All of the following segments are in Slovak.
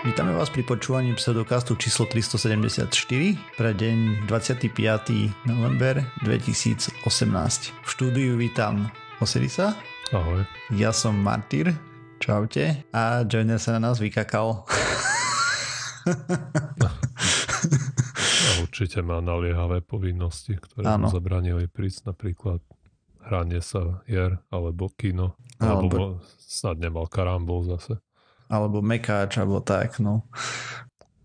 Vítame vás pri počúvaní pseudokastu číslo 374 pre deň 25. november 2018. V štúdiu vítam Osirisa. Ahoj. Ja som Martyr. Čaute. A Joiner sa na nás vykakal. A určite má naliehavé povinnosti, ktoré ano. mu zabranili prísť napríklad hranie sa hier alebo kino. Alebo, alebo snad nemal karambol zase alebo mekáč, alebo tak, no.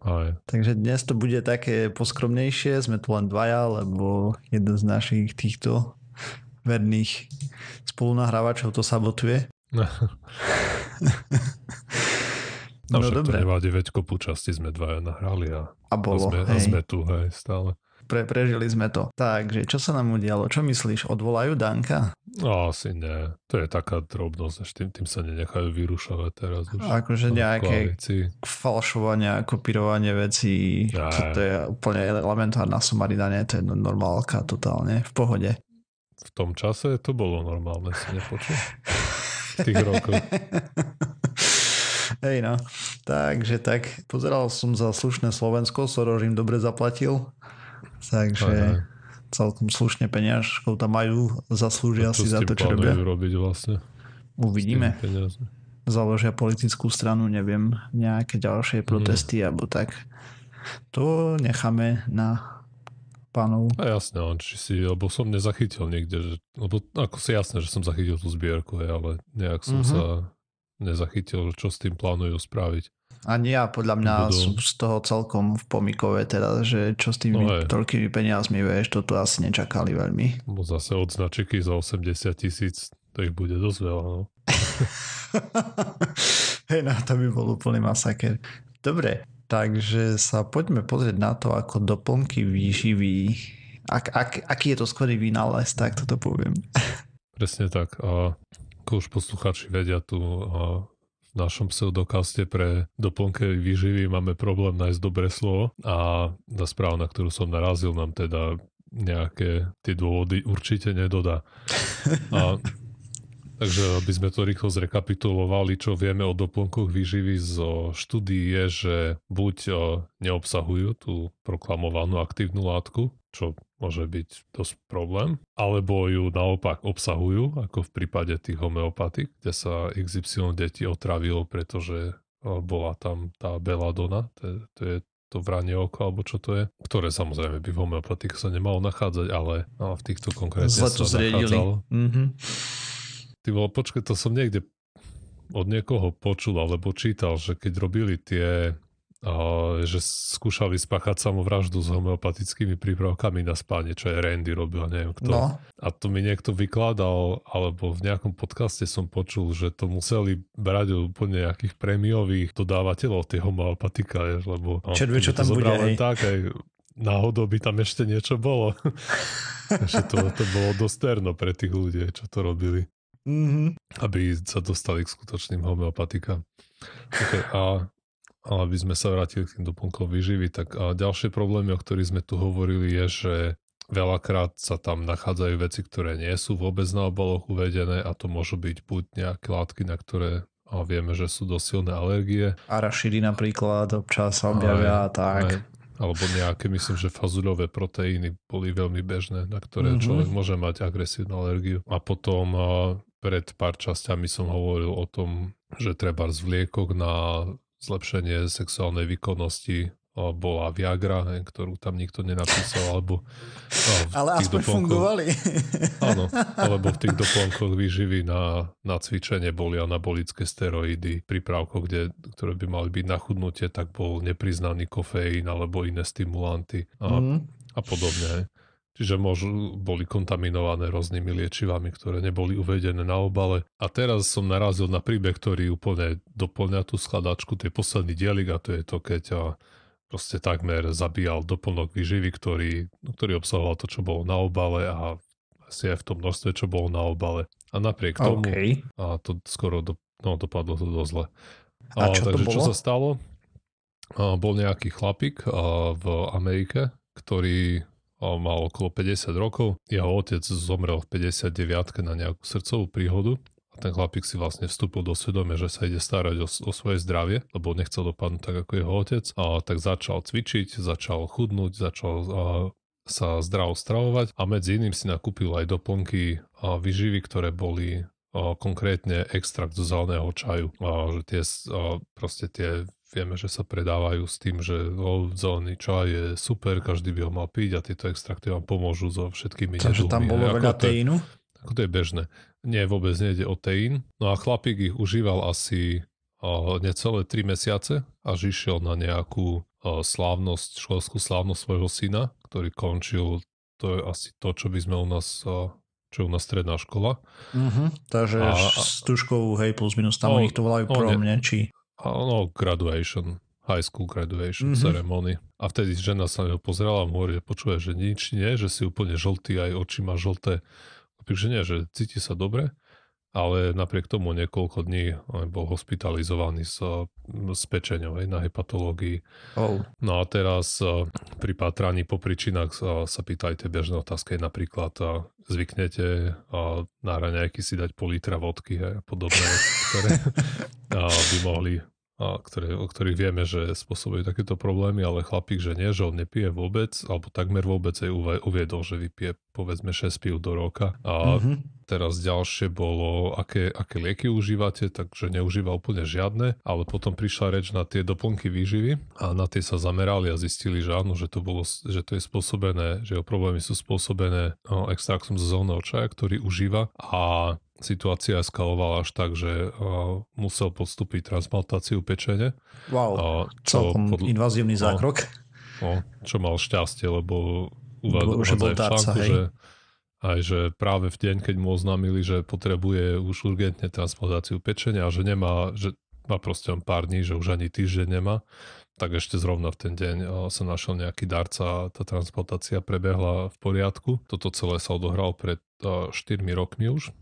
Aj. Takže dnes to bude také poskromnejšie, sme tu len dvaja, lebo jeden z našich týchto verných spolunahrávačov to sabotuje. No, no dobre. To nevadí, veď kopu časti sme dvaja nahrali a, a, bolo, a, sme, a sme tu, hej, stále. Pre, prežili sme to. Takže, čo sa nám udialo? Čo myslíš? Odvolajú Danka? No, asi nie. To je taká drobnosť, že tým, tým sa nenechajú vyrušovať teraz už. Akože nejaké koalícii. falšovania, kopírovanie vecí. To je úplne elementárna somarina, nie? To je normálka totálne, v pohode. V tom čase to bolo normálne, si nepočul? v tých rokoch. Hej no, takže tak, pozeral som za slušné Slovensko, Soroš im dobre zaplatil Takže Aha. celkom slušne peniažkov tam majú, zaslúžia si za to, čo robia. robiť vlastne? Uvidíme. Založia politickú stranu, neviem, nejaké ďalšie mhm. protesty mm. alebo tak. To necháme na pánov. A jasne, on či si, lebo som nezachytil niekde, že, lebo ako si jasné, že som zachytil tú zbierku, ale nejak som mm-hmm. sa nezachytil, čo s tým plánujú spraviť. Ani ja, podľa mňa budú... sú z toho celkom v pomikove teda, že čo s tými no toľkými peniazmi, vieš, to tu asi nečakali veľmi. Bo zase od značiky za 80 tisíc, to ich bude dosť veľa, no. Hej, no to by bol úplný masaker. Dobre, takže sa poďme pozrieť na to, ako doplnky výživy, ak, ak, aký je to skvelý vynález, tak toto poviem. Presne tak. A ako už posluchači vedia, tu a našom pseudokaste pre doplnkové výživy máme problém nájsť dobré slovo a na správu, na ktorú som narazil, nám teda nejaké tie dôvody určite nedodá. A, takže aby sme to rýchlo zrekapitulovali, čo vieme o doplnkoch výživy zo štúdií je, že buď neobsahujú tú proklamovanú aktívnu látku, čo môže byť dosť problém, alebo ju naopak obsahujú, ako v prípade tých homeopatik, kde sa XY deti otravilo, pretože bola tam tá beladona, to, to je to vranie oko, alebo čo to je, ktoré samozrejme by v homeopatik sa nemalo nachádzať, ale no, v týchto konkrétne sa nachádzalo. Mm-hmm. Ty bol, počkaj, to som niekde od niekoho počul alebo čítal, že keď robili tie že skúšali spáchať samovraždu s homeopatickými prípravkami na spáne, čo je Randy robil, neviem kto. No. A to mi niekto vykladal, alebo v nejakom podcaste som počul, že to museli brať úplne nejakých prémiových dodávateľov tie homeopatika, lebo Červe, čo tam bude, len tak, aj náhodou by tam ešte niečo bolo. že to, to bolo dosterno pre tých ľudí, čo to robili. Mm-hmm. Aby sa dostali k skutočným homeopatikám. Okay, a ale aby sme sa vrátili k tým doplnkom výživy, tak a ďalšie problémy, o ktorých sme tu hovorili, je, že veľakrát sa tam nachádzajú veci, ktoré nie sú vôbec na obaloch uvedené a to môžu byť buď nejaké látky, na ktoré a vieme, že sú dosť silné alergie. Arašidy napríklad občas sa objavia aj, tak. Aj, alebo nejaké, myslím, že fazuľové proteíny boli veľmi bežné, na ktoré mm-hmm. človek môže mať agresívnu alergiu. A potom pred pár časťami som hovoril o tom, že treba z vliekok na zlepšenie sexuálnej výkonnosti bola Viagra, ktorú tam nikto nenapísal, alebo Ale aspoň fungovali. Áno, alebo v tých doplnkoch výživy na, na cvičenie boli anabolické steroidy, prípravko, kde, ktoré by mali byť na chudnutie, tak bol nepriznaný kofeín alebo iné stimulanty a, mm. a podobne. Čiže môžu, boli kontaminované rôznymi liečivami, ktoré neboli uvedené na obale. A teraz som narazil na príbeh, ktorý úplne doplňa tú skladačku, tie posledný dielik a to je to, keď a proste takmer zabíjal doplnok výživy, ktorý, ktorý obsahoval to, čo bolo na obale a asi aj v tom množstve, čo bolo na obale. A napriek tomu, okay. a to skoro do, no, dopadlo to dosť zle. A, a čo takže to bolo? čo sa stalo? A, bol nejaký chlapík a, v Amerike, ktorý mal okolo 50 rokov. Jeho otec zomrel v 59 na nejakú srdcovú príhodu a ten chlapík si vlastne vstúpil do svedomia, že sa ide starať o, o svoje zdravie, lebo nechcel dopadnúť tak ako jeho otec, a tak začal cvičiť, začal chudnúť, začal a, sa zdravo stravovať a medzi iným si nakúpil aj doplnky a výživy, ktoré boli a, konkrétne extrakt zo zeleného čaju. A, že tie, a, proste tie vieme, že sa predávajú s tým, že o, zelený čaj je super, každý by ho mal piť a tieto extrakty vám pomôžu so všetkými Takže tam bolo veľa teínu? Ako to je bežné. Nie, vôbec nejde o teín. No a chlapík ich užíval asi o, necelé 3 mesiace, až išiel na nejakú o, slávnosť, školskú slávnosť svojho syna, ktorý končil, to je asi to, čo by sme u nás o, čo je u nás stredná škola. Uh-huh, takže a, s tuškou, hej, plus minus, tam no, ich to volajú prom, ne? Či... No, graduation, high school graduation mm-hmm. ceremony. A vtedy žena sa na neho pozerala a hovorí, počuje, že nič nie, že si úplne žltý, aj oči má žlté. Takže nie, že cíti sa dobre, ale napriek tomu niekoľko dní bol hospitalizovaný s, s pečeňou na hepatológii. Oh. No a teraz pri pátraní po príčinách sa pýtajte bežné otázky, napríklad zvyknete na raňajky si dať pol litra vodky a podobné, ktoré by mohli a ktoré, o ktorých vieme, že spôsobujú takéto problémy, ale chlapík, že nie, že on nepije vôbec, alebo takmer vôbec aj uviedol, že vypije povedzme 6 pív do roka. A mm-hmm. teraz ďalšie bolo, aké, aké lieky užívate, takže neužíva úplne žiadne, ale potom prišla reč na tie doplnky výživy a na tie sa zamerali a zistili, že áno, že to, bolo, že to je spôsobené, že jeho problémy sú spôsobené no, extraktom z zeleného čaja, ktorý užíva a situácia eskalovala až tak, že uh, musel podstúpiť transplantáciu pečene. Wow, uh, celkom pod... invazívny no, zákrok. No, čo mal šťastie, lebo uvádza aj v článku, že aj že práve v deň, keď mu oznámili, že potrebuje už urgentne transplantáciu pečenia a že nemá, že má proste len pár dní, že už ani týždeň nemá, tak ešte zrovna v ten deň sa našiel nejaký darca a tá transplantácia prebehla v poriadku. Toto celé sa odohral pred 4 rokmi už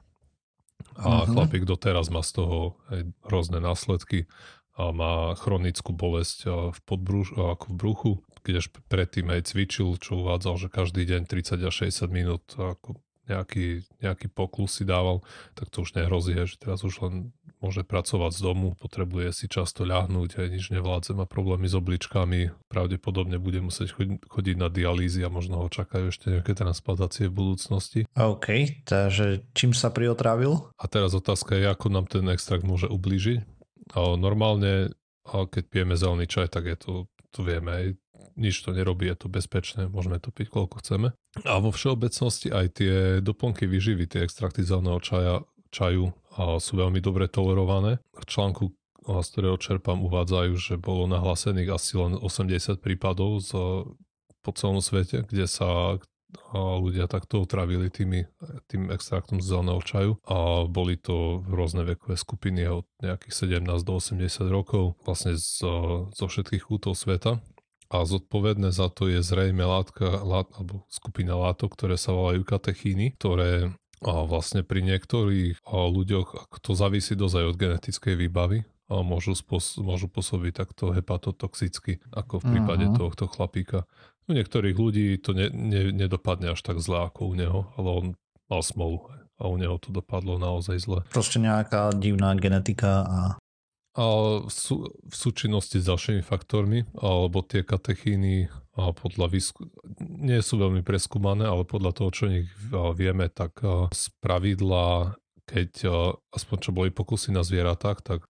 a uh-huh. chlapík doteraz má z toho aj rôzne následky a má chronickú bolesť v podbruš, ako v bruchu, kdež predtým aj cvičil, čo uvádzal, že každý deň 30 až 60 minút ako nejaký, nejaký poklus si dával, tak to už nehrozí, že teraz už len môže pracovať z domu, potrebuje si často ľahnúť, aj nič nevládze, má problémy s obličkami, pravdepodobne bude musieť chodiť na dialýzy a možno ho čakajú ešte nejaké transplantácie v budúcnosti. OK, takže čím sa priotrávil? A teraz otázka je, ako nám ten extrakt môže ublížiť. Normálne, keď pijeme zelený čaj, tak je to, to vieme, nič to nerobí, je to bezpečné, môžeme to piť koľko chceme. A vo všeobecnosti aj tie doplnky vyživy, tie extrakty zeleného čaja, čaju a sú veľmi dobre tolerované. V článku, z ktorého čerpám, uvádzajú, že bolo nahlásených asi len 80 prípadov z, po celom svete, kde sa ľudia takto otravili tými, tým extraktom z zeleného čaju a boli to rôzne vekové skupiny od nejakých 17 do 80 rokov vlastne z, zo všetkých kútov sveta a zodpovedné za to je zrejme látka, lát, alebo skupina látok, ktoré sa volajú katechíny, ktoré a vlastne pri niektorých ľuďoch, to závisí dosť aj od genetickej výbavy, a môžu, spos- môžu pôsobiť takto hepatotoxicky, ako v prípade uh-huh. tohto chlapíka. U niektorých ľudí to ne, ne, nedopadne až tak zle ako u neho, ale on mal smolu a u neho to dopadlo naozaj zle. Proste nejaká divná genetika a v, sú, v súčinnosti s ďalšími faktormi, alebo tie katechíny podľa výsku... nie sú veľmi preskúmané, ale podľa toho, čo nich vieme, tak z pravidla, keď aspoň čo boli pokusy na zvieratách, tak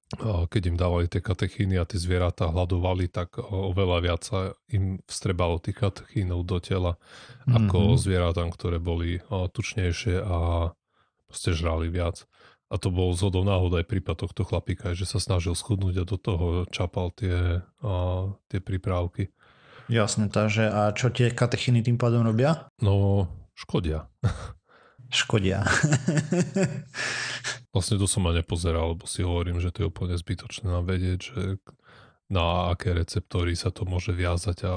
keď im dávali tie katechíny a tie zvieratá hľadovali, tak oveľa viac sa im vstrebalo tých katechínov do tela mm-hmm. ako mhm. zvieratám, ktoré boli tučnejšie a proste žrali viac. A to bol zhodou náhod aj prípad tohto chlapíka, že sa snažil schudnúť a do toho čapal tie, a, tie prípravky. Jasne, takže a čo tie katechiny tým pádom robia? No, škodia. Škodia. vlastne to som ma nepozeral, lebo si hovorím, že to je úplne zbytočné nám vedieť, že na aké receptory sa to môže viazať a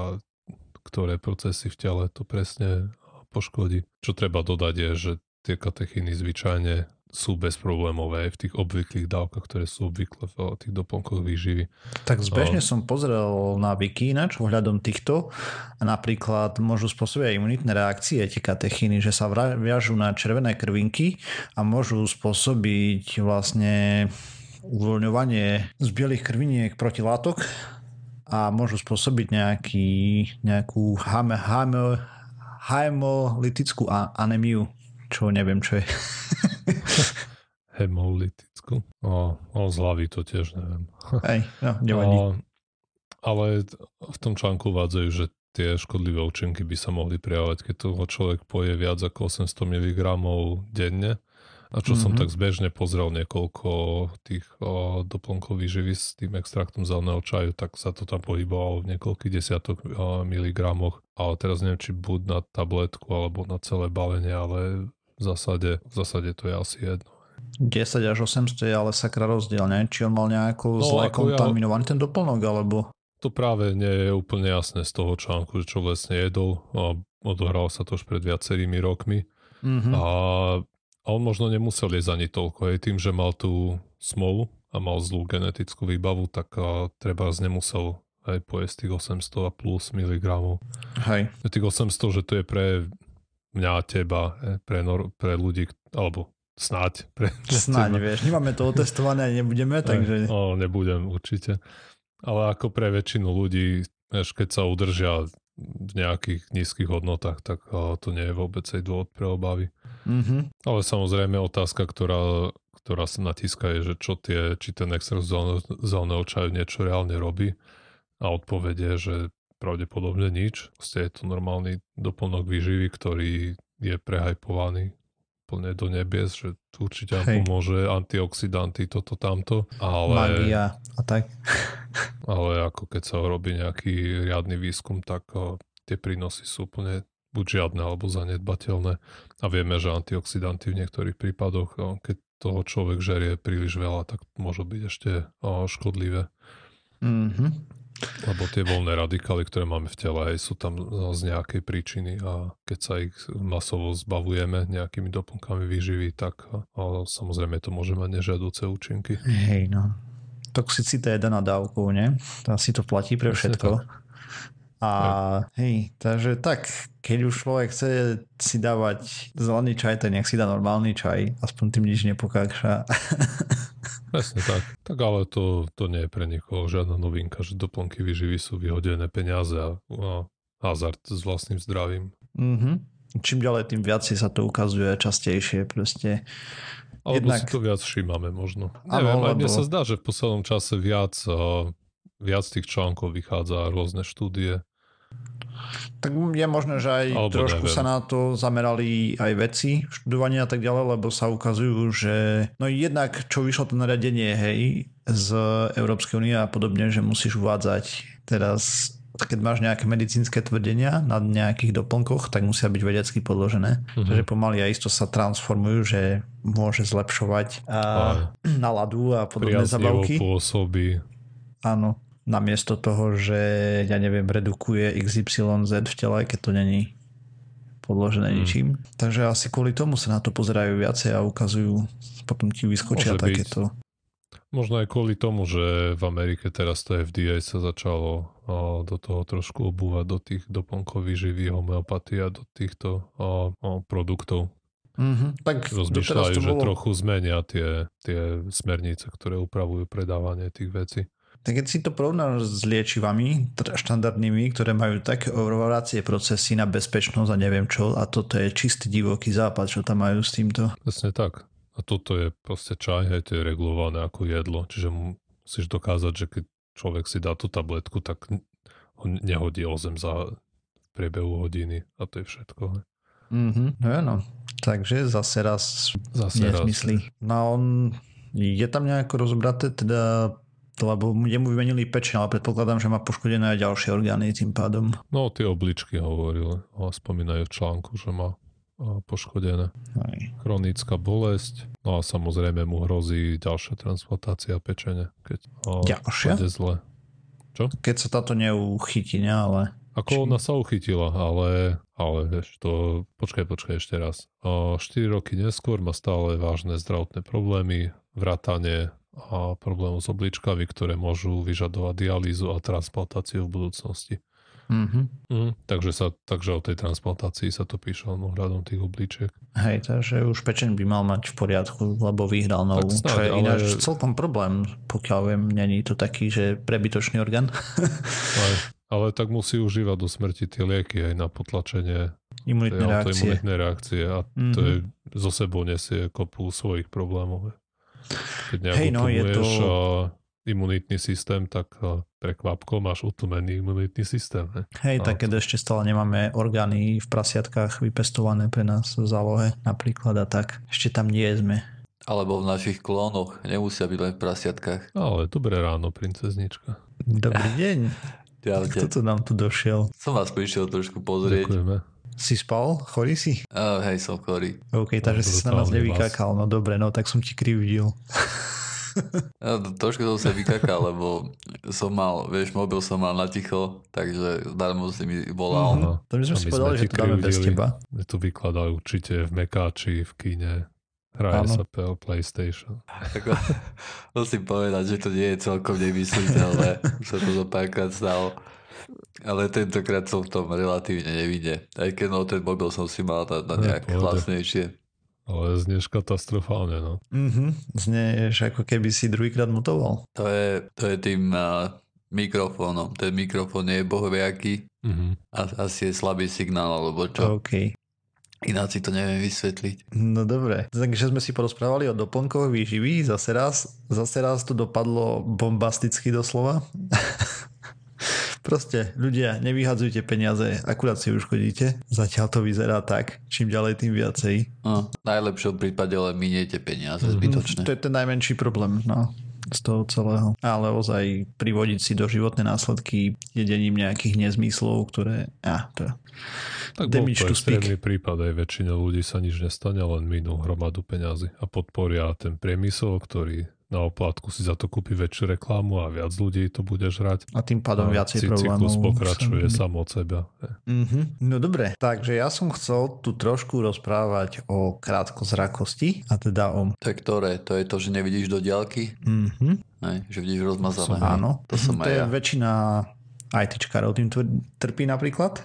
ktoré procesy v tele to presne poškodí. Čo treba dodať je, že tie katechiny zvyčajne sú bezproblémové v tých obvyklých dávkach, ktoré sú obvykle v tých doplnkoch výživy. Tak zbežne som pozrel na wiki ináč ohľadom týchto a napríklad môžu spôsobiť imunitné reakcie tie katechíny, že sa viažú na červené krvinky a môžu spôsobiť vlastne uvoľňovanie z bielých krviniek protilátok a môžu spôsobiť nejaký, nejakú hame, hame, hemolytickú anemiu, čo neviem, čo je. Hemolytickú? O, o, z hlavy to tiež neviem. Hej, no, nevadí. O, ale v tom článku uvádzajú, že tie škodlivé účinky by sa mohli prijavať, keď toho človek poje viac ako 800 mg denne a čo mm-hmm. som mhm. tak zbežne pozrel niekoľko tých o, doplnkov výživy s tým extraktom zeleného čaju, tak sa to tam pohybovalo v niekoľkých desiatok o, miligramoch. Ale teraz neviem, či buď na tabletku alebo na celé balenie, ale v zásade, v zásade to je asi jedno. 10 až 800 je ale sakra rozdiel, ne? Či on mal nejakú no, zle kontaminovaný ja... ten doplnok, alebo... To práve nie je úplne jasné z toho článku, čo vlastne jedol. A odohralo sa to už pred viacerými rokmi. Mm-hmm. A a on možno nemusel jesť ani toľko, aj tým, že mal tú smolu a mal zlú genetickú výbavu, tak a, treba z nemusel aj pojesť tých 800 a plus miligramov. Hej. Tých 800, že to je pre mňa a teba, pre, nor- pre ľudí, alebo snáď. Pre snáď, teba. vieš, nemáme to otestované a nebudeme, takže... No, nebudem určite. Ale ako pre väčšinu ľudí, vieš, keď sa udržia v nejakých nízkych hodnotách, tak to nie je vôbec aj dôvod pre obavy. Mm-hmm. Ale samozrejme otázka, ktorá, ktorá sa natíska je, že čo tie, či ten extrakt zeleného čaju niečo reálne robí a odpovede, že pravdepodobne nič. Proste je to normálny doplnok výživy, ktorý je prehajpovaný plne do nebies, že tu určite vám pomôže antioxidanty, toto, tamto. Ale, Magia a tak. ale ako keď sa robí nejaký riadny výskum, tak o, tie prínosy sú úplne buď žiadne alebo zanedbateľné. A vieme, že antioxidanty v niektorých prípadoch, o, keď toho človek žerie príliš veľa, tak môžu byť ešte o, škodlivé. Mm-hmm. Lebo tie voľné radikály, ktoré máme v tele, aj sú tam z nejakej príčiny a keď sa ich masovo zbavujeme nejakými doplnkami výživy, tak a samozrejme to môže mať nežiaduce účinky. Hej, no. Toxicita je daná dávkou, nie? To asi to platí pre všetko. A hej, takže tak, keď už človek chce si dávať zelený čaj, tak nech si dá normálny čaj, aspoň tým nič nepokákša. Presne tak. Tak ale to, to nie je pre nikoho žiadna novinka, že doplnky vyživy sú vyhodené peniaze a, a hazard s vlastným zdravím. Mm-hmm. Čím ďalej, tým viac sa to ukazuje častejšie proste. Alebo Jednak... si to viac všímame možno. Neviem, aj mne sa zdá, že v poslednom čase viac viac tých článkov vychádza rôzne štúdie. Tak je možné, že aj Alebo trošku neviem. sa na to zamerali aj veci študovania a tak ďalej, lebo sa ukazujú, že no jednak čo vyšlo to nariadenie, hej, z Európskej únie a podobne, že musíš uvádzať teraz keď máš nejaké medicínske tvrdenia na nejakých doplnkoch, tak musia byť vedecky podložené. Uh-huh. Takže pomaly a isto sa transformujú, že môže zlepšovať a, náladu a podobné zabavky. pôsobí. Áno namiesto toho, že ja neviem, redukuje XYZ v tele, keď to není podložené hmm. ničím. Takže asi kvôli tomu sa na to pozerajú viacej a ukazujú, potom ti vyskočia Môže takéto. Byť. Možno aj kvôli tomu, že v Amerike teraz to FDA sa začalo o, do toho trošku obúvať do tých doplnkov výživy, homeopatia, do týchto o, o, produktov. Mm-hmm. Tak Rozmýšľajú, bolo... že trochu zmenia tie, tie smernice, ktoré upravujú predávanie tých vecí. Tak keď si to porovnáš s liečivami štandardnými, ktoré majú také oveľacie procesy na bezpečnosť a neviem čo, a toto je čistý divoký západ, čo tam majú s týmto. Presne tak. A toto je proste čaj, hej, to je regulované ako jedlo, čiže musíš dokázať, že keď človek si dá tú tabletku, tak ho nehodí o zem za priebehu hodiny a to je všetko. Hej. Mm-hmm, no, no. Takže zase raz zase nesmyslí. Raz. No on je tam nejako rozobraté, teda lebo jemu vymenili pečeň, ale predpokladám, že má poškodené aj ďalšie orgány tým pádom. No, tie obličky hovorili a spomínajú v článku, že má poškodené. Aj. Chronická bolesť, no a samozrejme mu hrozí ďalšia transplantácia pečene, keď ďalšia? zle. Čo? Keď sa táto neuchytí, ne, ale... Ako Či... ona sa uchytila, ale, ale vieš, to... Počkaj, počkaj ešte raz. O 4 roky neskôr má stále vážne zdravotné problémy, vrátanie a problémov s obličkami, ktoré môžu vyžadovať dialýzu a transplantáciu v budúcnosti. Mm-hmm. Mm, takže, sa, takže o tej transplantácii sa to píše ohľadom tých obličiek. Hej, takže už pečeň by mal mať v poriadku, lebo vyhral novú, snáď, čo je ale... ináč celkom problém, pokiaľ viem, není to taký, že prebytočný orgán. Aj, ale tak musí užívať do smrti tie lieky aj na potlačenie imunitné reakcie. reakcie a mm-hmm. to je, zo sebou nesie kopu svojich problémov. Keď Hej, no, je to... a imunitný systém, tak pre kvapko máš utlmený imunitný systém. Ne? Hej, tak keď ešte stále nemáme orgány v prasiatkách vypestované pre nás v zálohe napríklad a tak, ešte tam nie sme. Alebo v našich klónoch, nemusia byť len v prasiatkách. Ale dobré ráno, princeznička. Dobrý deň. Kto tu nám tu došiel? Som vás prišiel trošku pozrieť. Ďakujeme. Si spal? Chorý si? Uh, hej, som chorý. OK, takže no, si sa na nás nevykakal. No dobre, no tak som ti krivdil. Ja, trošku som sa vykakal, lebo som mal, vieš, mobil som mal na ticho, takže darmo si mi volal. Mm-hmm. To by sme si povedali, že to dáme bez teba. To vykladajú určite v Mekáči, v kine. Hraje sa PlayStation. Ako, musím povedať, že to nie je celkom nemysliteľné. sa to zo párkrát stalo. Ale tentokrát som v tom relatívne nevide. Aj keď no, ten mobil som si mal na, na nejak ne, hlasnejšie. Ale znieš katastrofálne, no. Mhm, znieš ako keby si druhýkrát mutoval. To je, to je tým uh, mikrofónom. Ten mikrofón je bohoviaký mm-hmm. a asi je slabý signál, alebo čo. OK. Ináč si to neviem vysvetliť. No dobre, takže sme si porozprávali o doplnkoch výživy, zase raz, zase raz to dopadlo bombasticky doslova. Proste, ľudia, nevyhadzujte peniaze, akurát si uškodíte. Zatiaľ to vyzerá tak, čím ďalej, tým viacej. No, v najlepšom prípade len miniete peniaze mm-hmm. zbytočne. To je ten najmenší problém, no z toho celého. Ale ozaj privodiť si do životné následky jedením nejakých nezmyslov, ktoré... Ja, to... Tak bol to extrémny prípad, aj väčšina ľudí sa nič nestane, len minú hromadu peňazí a podporia ten priemysel, ktorý na oplatku si za to kúpi väčšiu reklamu a viac ľudí to bude žrať. A tým pádom a viacej problémov. Cyklus pokračuje sám od seba. Mm-hmm. No dobre, takže ja som chcel tu trošku rozprávať o krátkozrakosti a teda o... To je ktoré? To je to, že nevidíš do diaľky? Mm-hmm. Aj, že vidíš rozmazané. Áno. To som to aj je ja. väčšina ITčkarov tým trpí napríklad.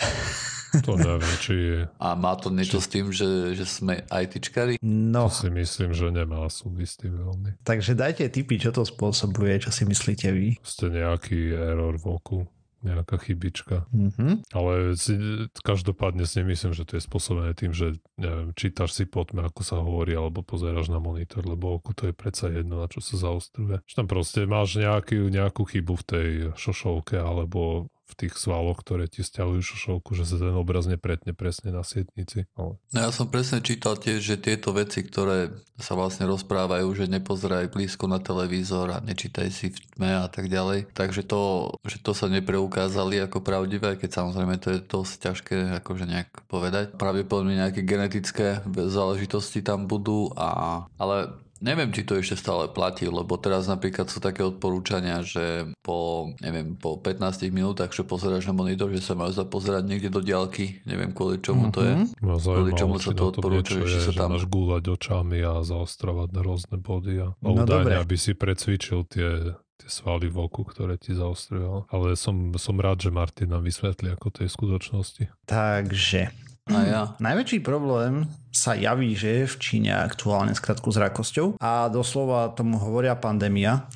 To neviem, či je... A má to niečo či... s tým, že, že sme ITčkari? No. To si myslím, že nemá súvis s tým veľmi. Takže dajte tipy, čo to spôsobuje, čo si myslíte vy. Ste nejaký error v oku nejaká chybička. Mm-hmm. Ale si, každopádne si nemyslím, že to je spôsobené tým, že neviem, čítaš si potme, ako sa hovorí, alebo pozeráš na monitor, lebo oku to je predsa jedno, na čo sa zaostruje. Že tam proste máš nejaký, nejakú chybu v tej šošovke, alebo v tých svaloch, ktoré ti stiahujú šošovku, že sa ten obraz nepretne presne na sietnici. Ale... No ja som presne čítal tiež, že tieto veci, ktoré sa vlastne rozprávajú, že nepozeraj blízko na televízor a nečítaj si v tme a tak ďalej. Takže to, že to sa nepreukázali ako pravdivé, keď samozrejme to je dosť ťažké akože nejak povedať. Pravdepodobne nejaké genetické záležitosti tam budú, a, ale Neviem, či to ešte stále platí, lebo teraz napríklad sú také odporúčania, že po, neviem, po 15 minútach, že pozeráš na monitor, že sa máš zapozerať niekde do diaľky. Neviem, kvôli čomu to je. No, kvôli čomu sa to odporúča, že sa tam... máš gúľať očami a zaostrovať na rôzne body a no, údajne, aby si precvičil tie tie svaly v oku, ktoré ti zaostrujú. Ale som, som rád, že Martin nám vysvetlí, ako to je v skutočnosti. Takže a ja. Najväčší problém sa javí, že je v Číne aktuálne s zrakosťou a doslova tomu hovoria pandémia.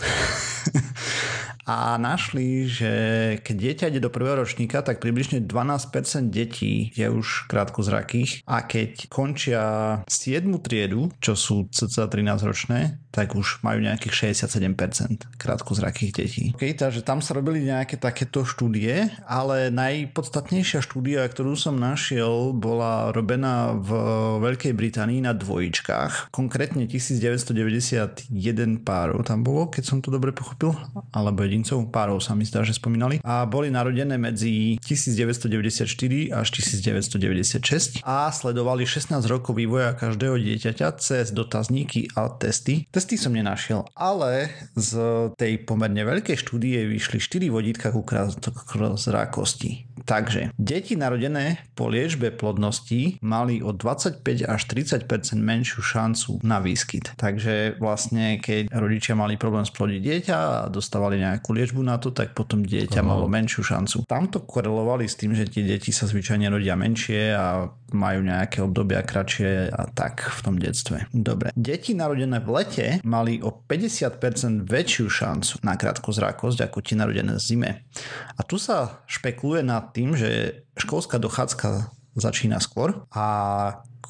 a našli, že keď dieťa ide do prvého ročníka, tak približne 12% detí je už krátkozrakých a keď končia 7. triedu, čo sú cca 13 ročné, tak už majú nejakých 67% krátkozrakých detí. Okay, takže tam sa robili nejaké takéto štúdie, ale najpodstatnejšia štúdia, ktorú som našiel, bola robená v Veľkej Británii na dvojičkách. Konkrétne 1991 párov tam bolo, keď som to dobre pochopil, alebo jedincov, párov sa mi zdá, že spomínali. A boli narodené medzi 1994 až 1996 a sledovali 16 rokov vývoja každého dieťaťa cez dotazníky a testy. Testy som nenašiel, ale z tej pomerne veľkej štúdie vyšli 4 vodítka ku zrákosti. Takže deti narodené po liečbe plodnosti mali o 25 až 30% menšiu šancu na výskyt. Takže vlastne keď rodičia mali problém splodiť dieťa a dostávali nejakú liečbu na to, tak potom dieťa Aha. malo menšiu šancu. Tamto korelovali s tým, že tie deti sa zvyčajne rodia menšie a majú nejaké obdobia kratšie a tak v tom detstve. Dobre. Deti narodené v lete mali o 50% väčšiu šancu na krátkozrákosť ako tie narodené v zime. A tu sa špekuluje nad tým, že školská dochádzka začína skôr a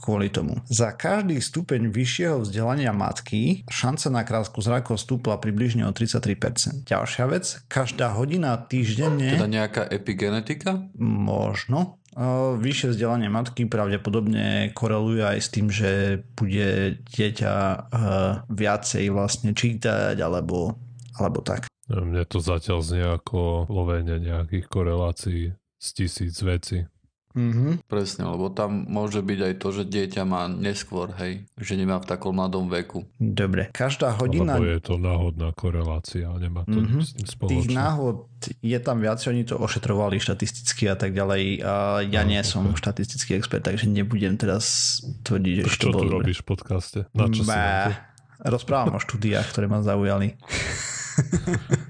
kvôli tomu. Za každý stupeň vyššieho vzdelania matky šanca na krátku zrakosť stúpla približne o 33%. Ďalšia vec, každá hodina týždenne... Teda nejaká epigenetika? Možno. Vyššie vzdelanie matky pravdepodobne koreluje aj s tým, že bude dieťa viacej vlastne čítať alebo, alebo tak. Mne to zatiaľ znie ako lovenie nejakých korelácií z tisíc vecí. Mm-hmm. Presne, lebo tam môže byť aj to, že dieťa má neskôr, hej, že nemá v takom mladom veku. Dobre, každá hodina... Lebo je to náhodná korelácia, nemá to mm-hmm. s tým spoločné. Tých náhod je tam viac, oni to ošetrovali štatisticky a tak ďalej. A ja no, nie okay. som štatistický expert, takže nebudem teraz tvrdiť, že Čo tu robíš v podcaste? Na čo Bé, rozprávam o štúdiách, ktoré ma zaujali.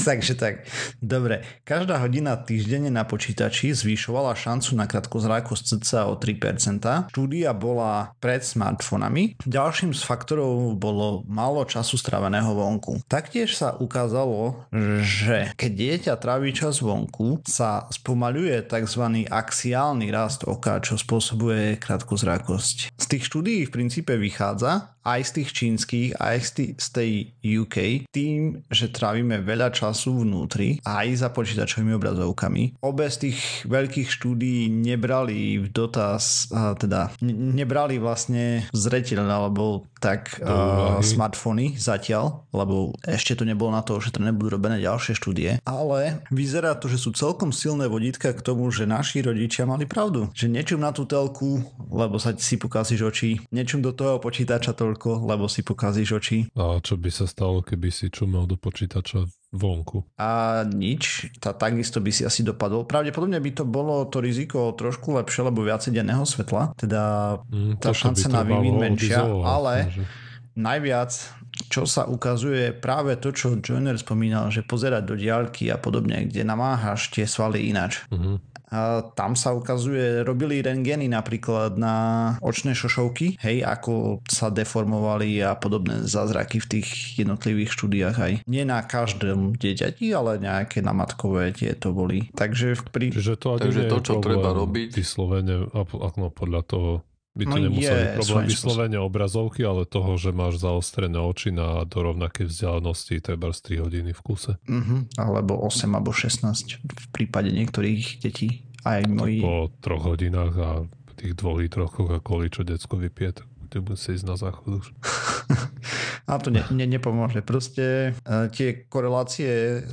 Takže tak. Dobre. Každá hodina týždenne na počítači zvýšovala šancu na krátkozrákosť cca o 3%. Štúdia bola pred smartfónami. Ďalším z faktorov bolo málo času stráveného vonku. Taktiež sa ukázalo, že keď dieťa tráví čas vonku, sa spomaľuje tzv. axiálny rast oka, čo spôsobuje krátkozrákosť. Z tých štúdií v princípe vychádza, aj z tých čínskych, aj z tej UK, tým, že trávime veľa času vnútri, aj za počítačovými obrazovkami. Obe z tých veľkých štúdií nebrali v dotaz, teda nebrali vlastne zreteľ alebo tak uh, smartfóny zatiaľ, lebo ešte to nebolo na to, že to nebudú robené ďalšie štúdie, ale vyzerá to, že sú celkom silné vodítka k tomu, že naši rodičia mali pravdu. Že niečom na tú telku, lebo sa si pokazíš oči, niečom do toho počítača toľko, lebo si pokazíš oči. A čo by sa stalo, keby si čumel do počítača vonku. A nič, tá takisto by si asi dopadol. Pravdepodobne by to bolo to riziko trošku lepšie, lebo viacej denného svetla, teda mm, tá šanca na vývin menšia, ale že... najviac čo sa ukazuje práve to, čo Joiner spomínal, že pozerať do diaľky a podobne, kde namáhaš tie svaly inač. Mm-hmm. A tam sa ukazuje, robili rengeny napríklad na očné šošovky, hej, ako sa deformovali a podobné zázraky v tých jednotlivých štúdiách aj. Nie na každom dieťati, ale nejaké namatkové tieto boli. Takže v pri... Čiže to, Takže to, čo treba robiť... Vyslovene, no, podľa toho by to no nemuseli je, problém vyslovene obrazovky, ale toho, že máš zaostrené oči na do rovnakej vzdialenosti treba 3 hodiny v kuse. Uh-huh. Alebo 8 alebo 16 v prípade niektorých detí. Aj moji... Po troch hodinách a tých dvoch litroch Coca-Cola, čo decko vypije, tak ty musí ísť na záchod už. a to ne, ne, nepomôže. Proste uh, tie korelácie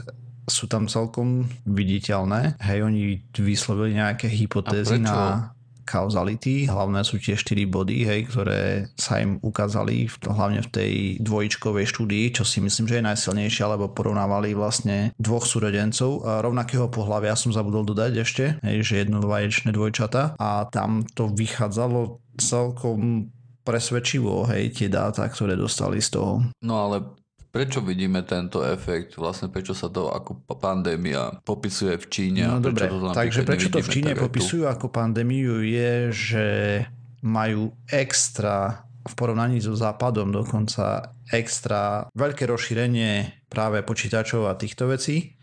sú tam celkom viditeľné. Hej, oni vyslovili nejaké hypotézy na kauzality. Hlavné sú tie 4 body, hej, ktoré sa im ukázali hlavne v tej dvojičkovej štúdii, čo si myslím, že je najsilnejšia, lebo porovnávali vlastne dvoch súrodencov rovnakého pohľavia, som zabudol dodať ešte, hej, že jedno dvaječné dvojčata a tam to vychádzalo celkom presvedčivo, hej, tie dáta, ktoré dostali z toho. No ale Prečo vidíme tento efekt? Vlastne prečo sa to ako pandémia popisuje v Číne? No dobre, takže prečo to v Číne popisujú ako pandémiu je, že majú extra v porovnaní so západom dokonca extra veľké rozšírenie práve počítačov a týchto vecí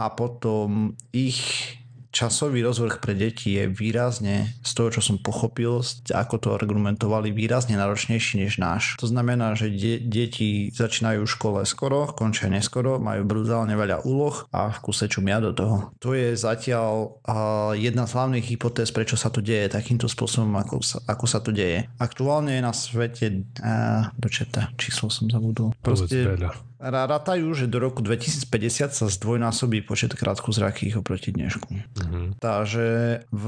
a potom ich časový rozvrh pre deti je výrazne, z toho, čo som pochopil, ako to argumentovali, výrazne náročnejší než náš. To znamená, že de- deti začínajú v škole skoro, končia neskoro, majú brutálne veľa úloh a v kuse čumia do toho. To je zatiaľ uh, jedna z hlavných hypotéz, prečo sa to deje takýmto spôsobom, ako sa, ako sa to deje. Aktuálne je na svete uh, dočeta, číslo som zabudol. Proste, veľa Ratajú, že do roku 2050 sa zdvojnásobí počet krátkozrakých oproti dnešku. Mm-hmm. Takže v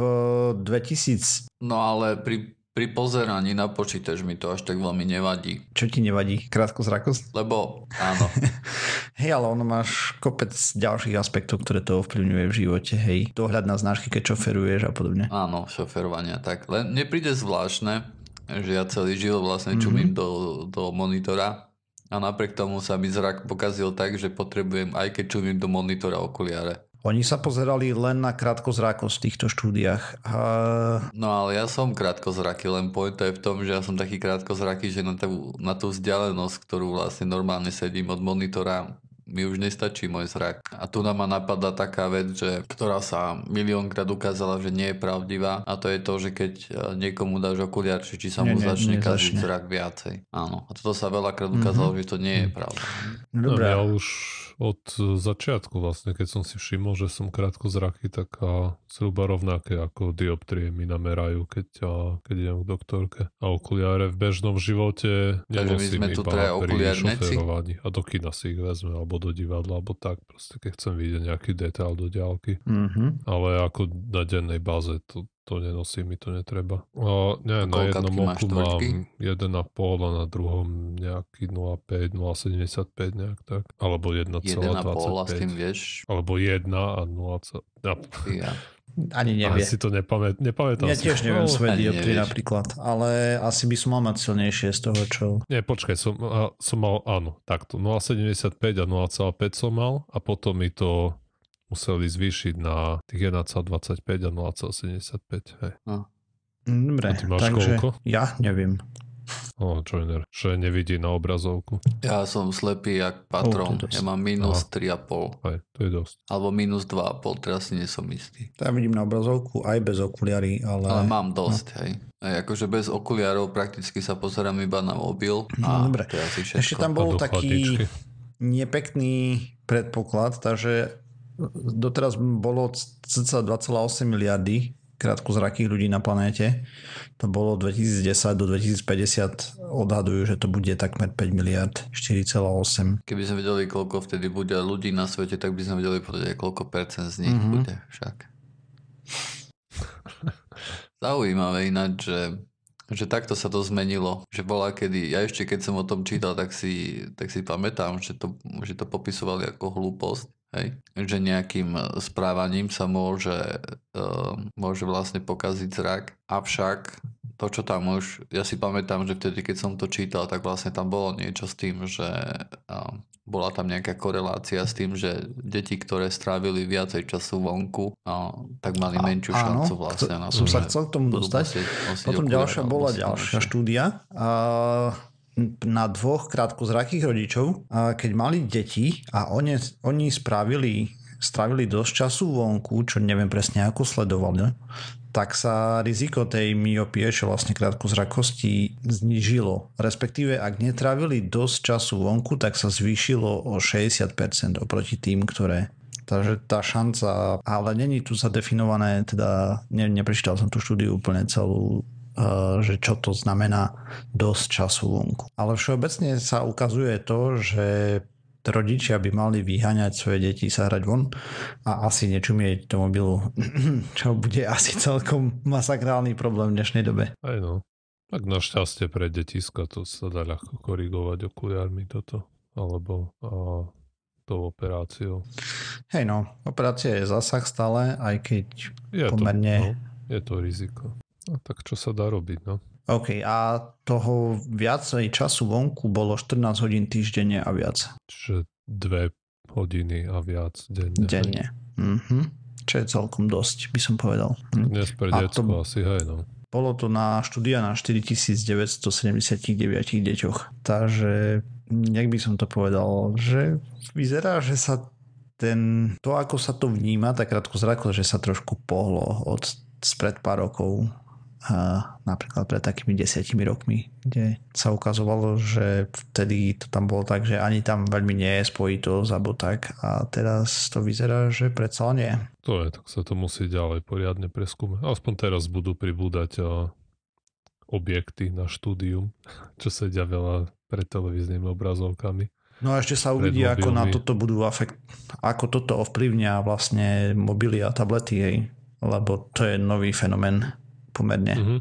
2000... No ale pri pri pozeraní na počítač mi to až tak veľmi nevadí. Čo ti nevadí? Krátkozrakosť? Lebo áno. hej, ale ono máš kopec ďalších aspektov, ktoré to ovplyvňuje v živote. Hej, dohľad na znášky, keď šoferuješ a podobne. Áno, šoferovania. Tak len mne príde zvláštne, že ja celý život vlastne čumím mm-hmm. do, do monitora a napriek tomu sa mi zrak pokazil tak, že potrebujem aj keď čumím do monitora okuliare. Oni sa pozerali len na krátkozrákosť v týchto štúdiách. A... No ale ja som krátkozraký, len pointa je v tom, že ja som taký krátkozraký, že na tú, na tú vzdialenosť, ktorú vlastne normálne sedím od monitora, mi už nestačí môj zrak. A tu nám ma napadá taká vec, že, ktorá sa miliónkrát ukázala, že nie je pravdivá a to je to, že keď e, niekomu dáš okuliar, či sa mu nie, začne nie, kaziť zrak viacej. Áno. A toto sa veľakrát ukázalo, mm-hmm. že to nie je pravda. Dobre. No, ja už od začiatku vlastne, keď som si všimol, že som krátko zraky, tak a zhruba rovnaké ako dioptrie mi namerajú, keď, a, keď idem k doktorke. A okuliare v bežnom živote nenosím iba pri šoferovaní. A do kina si ich vezme, alebo do divadla, alebo tak. Proste keď chcem vidieť nejaký detail do ďalky. Mm-hmm. Ale ako na dennej báze to, to nenosím, mi to netreba. A nie, na jednom oku mám 1,5 a na druhom nejaký 0,5, 0,75 nejak tak. Alebo 1,25. 1,5 a s tým vieš? Alebo 1 a 0, ja. Ani nevie. Asi to nepamät, nepamätám Ja tiež neviem no, svoje dioptrie napríklad, ale asi by som mal mať silnejšie z toho, čo... Nie, počkaj, som, som mal, áno, takto, 0,75 a 0,5 som mal a potom mi to museli zvýšiť na tých 1,25 a 0,75. Hej. No. Dobre, a ty máš takže koľko? ja neviem. O, joiner, že nevidí na obrazovku. Ja som slepý jak patron. Oh, ja mám minus 3,5. Aj, to je dosť. Alebo minus 2,5, teraz si nie som istý. Ja vidím na obrazovku aj bez okuliary, ale... Ale mám dosť, no. hej. Aj akože bez okuliarov prakticky sa pozerám iba na mobil. A Dobre. To je asi všetko. Ešte tam bol taký nepekný predpoklad, takže doteraz bolo cca 2,8 miliardy krátkozrakých ľudí na planéte. To bolo 2010 do 2050 odhadujú, že to bude takmer 5 miliard, 4,8. Keby sme vedeli, koľko vtedy bude ľudí na svete, tak by sme vedeli povedať, koľko percent z nich mm-hmm. bude však. Zaujímavé ináč, že že takto sa to zmenilo. Že bola kedy, ja ešte keď som o tom čítal, tak si, tak si pamätám, že to, že to popisovali ako hlúposť. Hej? Že nejakým e, správaním sa môže, uh, môže vlastne pokaziť zrak. Avšak to, čo tam už, ja si pamätám, že vtedy, keď som to čítal, tak vlastne tam bolo niečo s tým, že uh, bola tam nejaká korelácia s tým, že deti, ktoré strávili viacej času vonku, uh, tak mali a, menšiu áno, šancu vlastne na to, Som sa chcel k tomu dostať. Nosiť, nosiť Potom ďalšia bola ďalšia štúdia. Uh, na dvoch krátkozrakých rodičov, keď mali deti a oni, oni spravili, strávili dosť času vonku, čo neviem presne ako sledovali, tak sa riziko tej myopie, čo vlastne krátkozrakosti, znižilo. Respektíve, ak netrávili dosť času vonku, tak sa zvýšilo o 60% oproti tým, ktoré Takže tá šanca, ale není tu zadefinované, teda ne, neprečítal som tú štúdiu úplne celú, že čo to znamená dosť času vonku. Ale všeobecne sa ukazuje to, že rodičia by mali vyháňať svoje deti sa hrať von a asi nečumieť do mobilu, čo bude asi celkom masakrálny problém v dnešnej dobe. Aj no. Tak našťastie pre detiska to sa dá ľahko korigovať okuliármi toto, alebo a, tou operáciou. Hej no, operácia je zasah stále, aj keď je pomerne... To, no, je to riziko. No tak čo sa dá robiť, no? OK, a toho viacej času vonku bolo 14 hodín týždenne a viac. Čiže dve hodiny a viac denne. Denne. Mhm. Čo je celkom dosť, by som povedal. Hm. Dnes pre detsko to... asi, hej, no. Bolo to na štúdia na 4979 deťoch. Takže, jak by som to povedal, že vyzerá, že sa ten, to ako sa to vníma, tak krátko zraklo, že sa trošku pohlo od spred pár rokov napríklad pred takými desiatimi rokmi, kde sa ukazovalo, že vtedy to tam bolo tak, že ani tam veľmi nie je spojitosť alebo tak a teraz to vyzerá, že predsa nie. To je, tak sa to musí ďalej poriadne preskúmať. Aspoň teraz budú pribúdať objekty na štúdium, čo sedia veľa pred televíznymi obrazovkami. No a ešte sa uvidí, ako na toto budú afekt, ako toto ovplyvňa vlastne mobily a tablety, hej. lebo to je nový fenomén pomerne. Mm-hmm.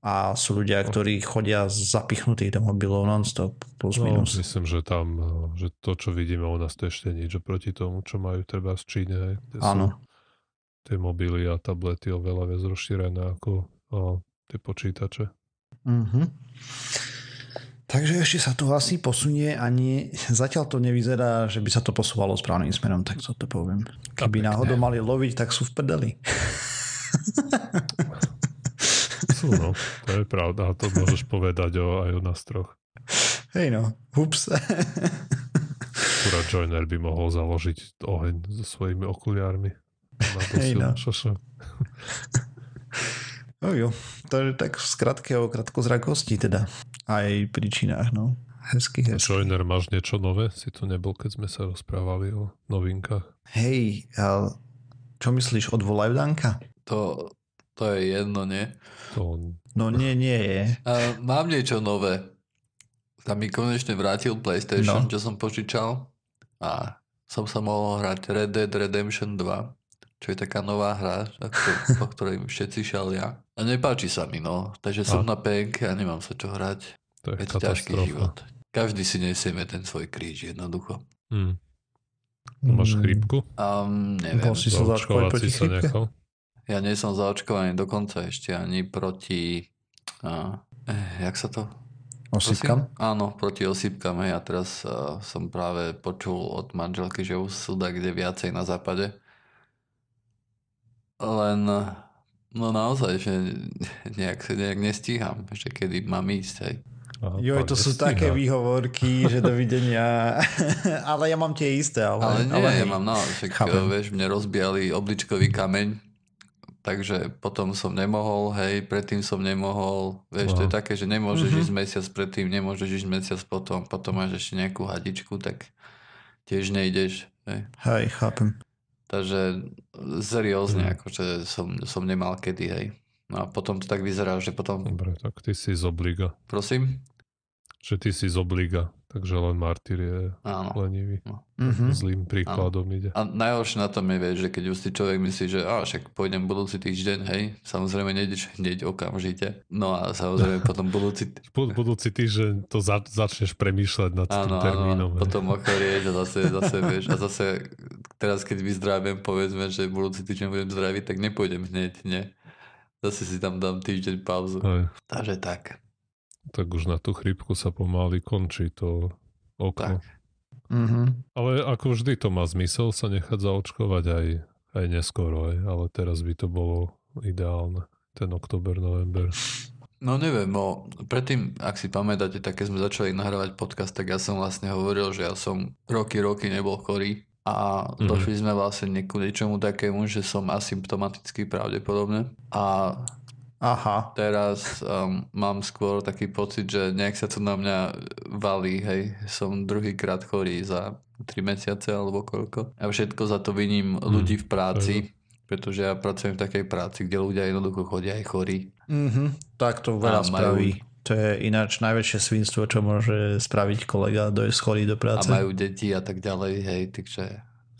A sú ľudia, ktorí chodia zapichnutí do mobilov non-stop, plus no, minus. Myslím, že tam, že to, čo vidíme u nás, to ešte nič proti tomu, čo majú treba z Číne. Áno. Tie mobily a tablety oveľa viac rozšírené ako o, tie počítače. Mm-hmm. Takže ešte sa to asi posunie a nie, zatiaľ to nevyzerá, že by sa to posúvalo správnym smerom, tak co to poviem. Keby náhodou mali loviť, tak sú v prdeli. Sú, no. To je pravda. To môžeš povedať o, aj o nás troch. Hej no, ups. Kurá Joiner by mohol založiť oheň so svojimi okuliármi. Hej no. No jo, je tak v skratke o krátkozrakosti teda. Aj príčinách, no. Hezky, hezky. Joiner, máš niečo nové? Si tu nebol, keď sme sa rozprávali o novinkách. Hej, a čo myslíš, odvolaj Danka? To, to je jedno, nie? To... No nie, nie je. A mám niečo nové. Tam mi konečne vrátil PlayStation, no. čo som požičal. A som sa mohol hrať Red Dead Redemption 2 čo je taká nová hra, po ktorej všetci šalia. A nepáči sa mi, no. Takže som a? na PNK a nemám sa čo hrať. To je, je ťažký život. Každý si nesieme ten svoj kríž jednoducho. Hmm. Máš chrípku? Um, neviem. Bol si sa zaočkovať proti nechal? Ja nie som zaočkovaný dokonca ešte ani proti... Uh, eh, jak sa to... Osýpkam? Áno, proti osýpkam. Ja teraz uh, som práve počul od manželky, že už sú kde viacej na západe len no naozaj, že nejak, nejak nestíham, že kedy mám ísť. Hej. Aha, Joj, to sú také výhovorky, že dovidenia. ale ja mám tie isté. Ale, ale nie, ale ja mám, no, však Chápem. vieš, mne rozbiali obličkový kameň, takže potom som nemohol, hej, predtým som nemohol, vieš, wow. to je také, že nemôžeš mm-hmm. ísť mesiac predtým, nemôžeš ísť mesiac potom, potom máš ešte nejakú hadičku, tak tiež nejdeš. Hej, hej chápem. Takže seriózne, mm. akože som, som nemal kedy, hej. No a potom to tak vyzerá, že potom... Dobre, tak ty si z obliga. Prosím? Že ty si z obliga. Takže len martyr je Áno. lenivý. No. Mm-hmm. Zlým príkladom Áno. ide. A najhoršie na tom je, vieš, že keď už si človek myslí, že a však pôjdem budúci týždeň, hej, samozrejme nejdeš hneď okamžite. No a samozrejme potom budúci... budúci týždeň to za, začneš premýšľať nad áno, tým termínom. Áno, potom ochorieť a zase, zase, vieš, a zase teraz keď vyzdravím, povedzme, že budúci týždeň budem zdraviť, tak nepôjdem hneď, nie? Zase si tam dám týždeň pauzu. Aj. Takže tak tak už na tú chrípku sa pomaly končí to okno. Tak. Mm-hmm. Ale ako vždy to má zmysel sa nechať zaočkovať aj, aj neskoro, aj, ale teraz by to bolo ideálne, ten oktober, november. No neviem, no predtým, ak si pamätáte, tak keď sme začali nahrávať podcast, tak ja som vlastne hovoril, že ja som roky, roky nebol chorý a mm-hmm. došli sme vlastne k niečomu takému, že som asymptomatický pravdepodobne a Aha. Teraz um, mám skôr taký pocit, že nejak sa to na mňa valí, hej. Som druhýkrát chorý za 3 mesiace alebo koľko. A všetko za to viním mm. ľudí v práci, pretože ja pracujem v takej práci, kde ľudia jednoducho chodia aj chorí. Mm-hmm. Tak to veľa spraví. To je ináč najväčšie svinstvo, čo môže spraviť kolega, dojsť chorý do práce. A majú deti a tak ďalej, hej, takže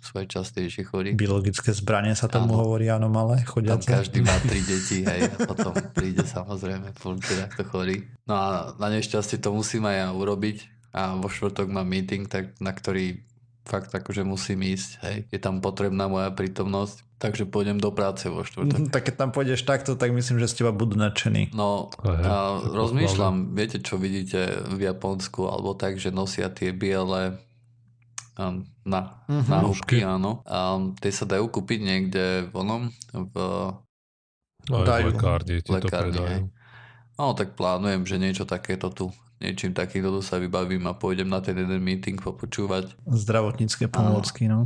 svoje častejšie chorí. Biologické zbranie sa tomu áno. hovorí, áno, malé, chodiace. Tam každý má tri deti, hej, a potom príde samozrejme furt takto chorý. No a na nešťastie to musím aj ja urobiť a vo štvrtok mám meeting, tak, na ktorý fakt akože musím ísť, hej. Je tam potrebná moja prítomnosť, takže pôjdem do práce vo štvrtok. Tak keď tam pôjdeš takto, tak myslím, že z teba budú nadšení. No, a rozmýšľam, viete, čo vidíte v Japonsku, alebo tak, že nosia tie biele um, na, mm-hmm. na húbky, áno. Um, tie sa dajú kúpiť niekde v onom, v... Aj dajú. v lekárni ti lekárni, to predajú. No, tak plánujem, že niečo takéto tu, niečím takýmto tu sa vybavím a pôjdem na ten jeden meeting popočúvať. Zdravotnícke pomôcky, no.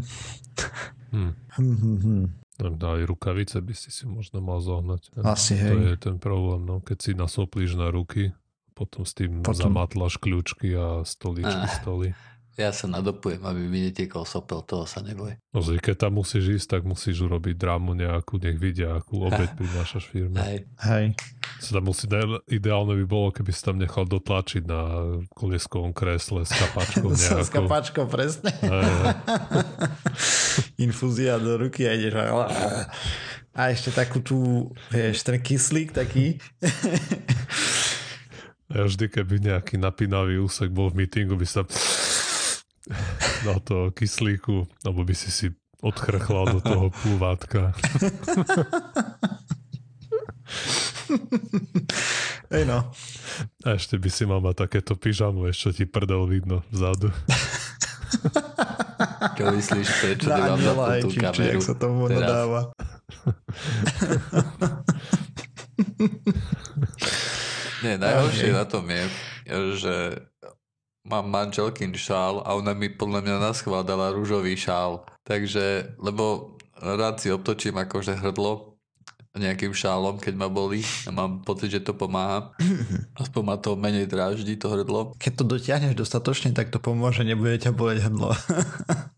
Hm. Hm, hm, hm. Aj rukavice by si si možno mal zohnať. Asi, to hej. je ten problém, no. Keď si nasoplíš na ruky, potom s tým potom... zamatlaš kľúčky a stoličky, stoly. Ja sa nadopujem, aby mi netiekol sopel, toho sa neboj. No, keď tam musíš ísť, tak musíš urobiť drámu nejakú, nech vidia, akú obeď prinášaš firme. Hej. Hej. Sa tam musí, ideálne by bolo, keby si tam nechal dotlačiť na kolieskovom kresle s kapačkou nejakou. s kapačkou, presne. Infúzia do ruky a ideš a ešte takú tú, vieš, ten kyslík taký. Ja vždy, keby nejaký napínavý úsek bol v meetingu, by sa na to kyslíku, alebo by si si odchrchlal do toho púvátka. Ej no. A ešte by si mal mať takéto pyžamu, ešte ti prdel vidno vzadu. Čo myslíš, prečo nemám na tú kameru? sa tomu teraz. nadáva. Nie, najhoršie na tom je, že mám manželkin šál a ona mi podľa mňa naschvádala rúžový šál. Takže, lebo rád si obtočím akože hrdlo nejakým šálom, keď ma boli a mám pocit, že to pomáha. Aspoň ma to menej dráždi, to hrdlo. Keď to dotiahneš dostatočne, tak to pomôže, nebude ťa boleť hrdlo.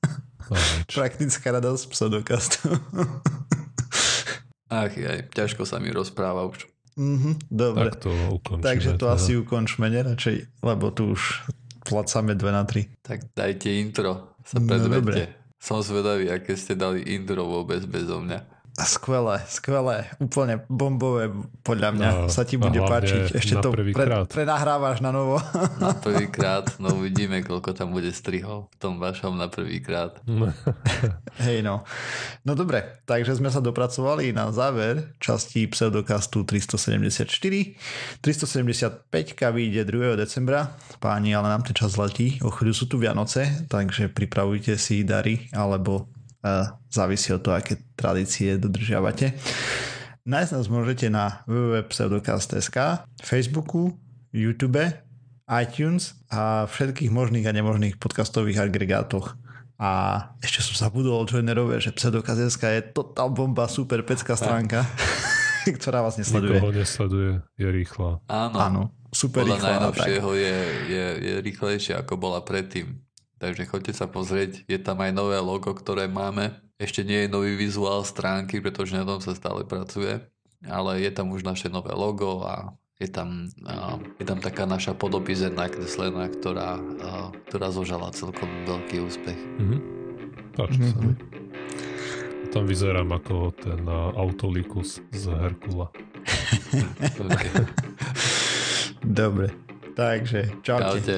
Praktická rada z pseudokastu. Ach, aj, ťažko sa mi rozpráva už. Mm-hmm, dobre. Tak to ukončíme. Takže to teda. asi ukončme, ne? Radšej, lebo tu už placame 2 na 3. Tak dajte intro, sa predvedte. No, Som zvedavý, aké ste dali intro vôbec bezo mňa. Skvelé, skvelé, úplne bombové, podľa mňa no, sa ti bude páčiť. Ešte to pre, prenahrávaš na novo. Na prvýkrát, no uvidíme, koľko tam bude strihov v tom vašom na prvýkrát. Hej no. No dobre, takže sme sa dopracovali na záver časti pseudokastu 374. 375 vyjde 2. decembra. Páni, ale nám ten čas letí. O chvíľu sú tu Vianoce, takže pripravujte si dary alebo závisí od toho, aké tradície dodržiavate. Nájsť nás môžete na www.pseudocast.sk, Facebooku, YouTube, iTunes a všetkých možných a nemožných podcastových agregátoch. A ešte som zabudol joinerové, že Pseudokaz.sk je totál bomba, super pecká stránka, ktorá vás nesleduje. Nikoho nesleduje, je rýchla. Áno, Áno super Podľa rýchla. najnovšieho je, je, je rýchlejšia, ako bola predtým. Takže choďte sa pozrieť, je tam aj nové logo, ktoré máme. Ešte nie je nový vizuál stránky, pretože na tom sa stále pracuje, ale je tam už naše nové logo a je tam, uh, je tam taká naša podobizeň nakreslená, ktorá, uh, ktorá zožala celkom veľký úspech. Mm-hmm. Páči mm-hmm. sa mi. Tam vyzerám ako ten uh, Autolikus z Herkula. Dobre, takže čaute. Čaute.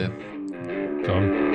Čau.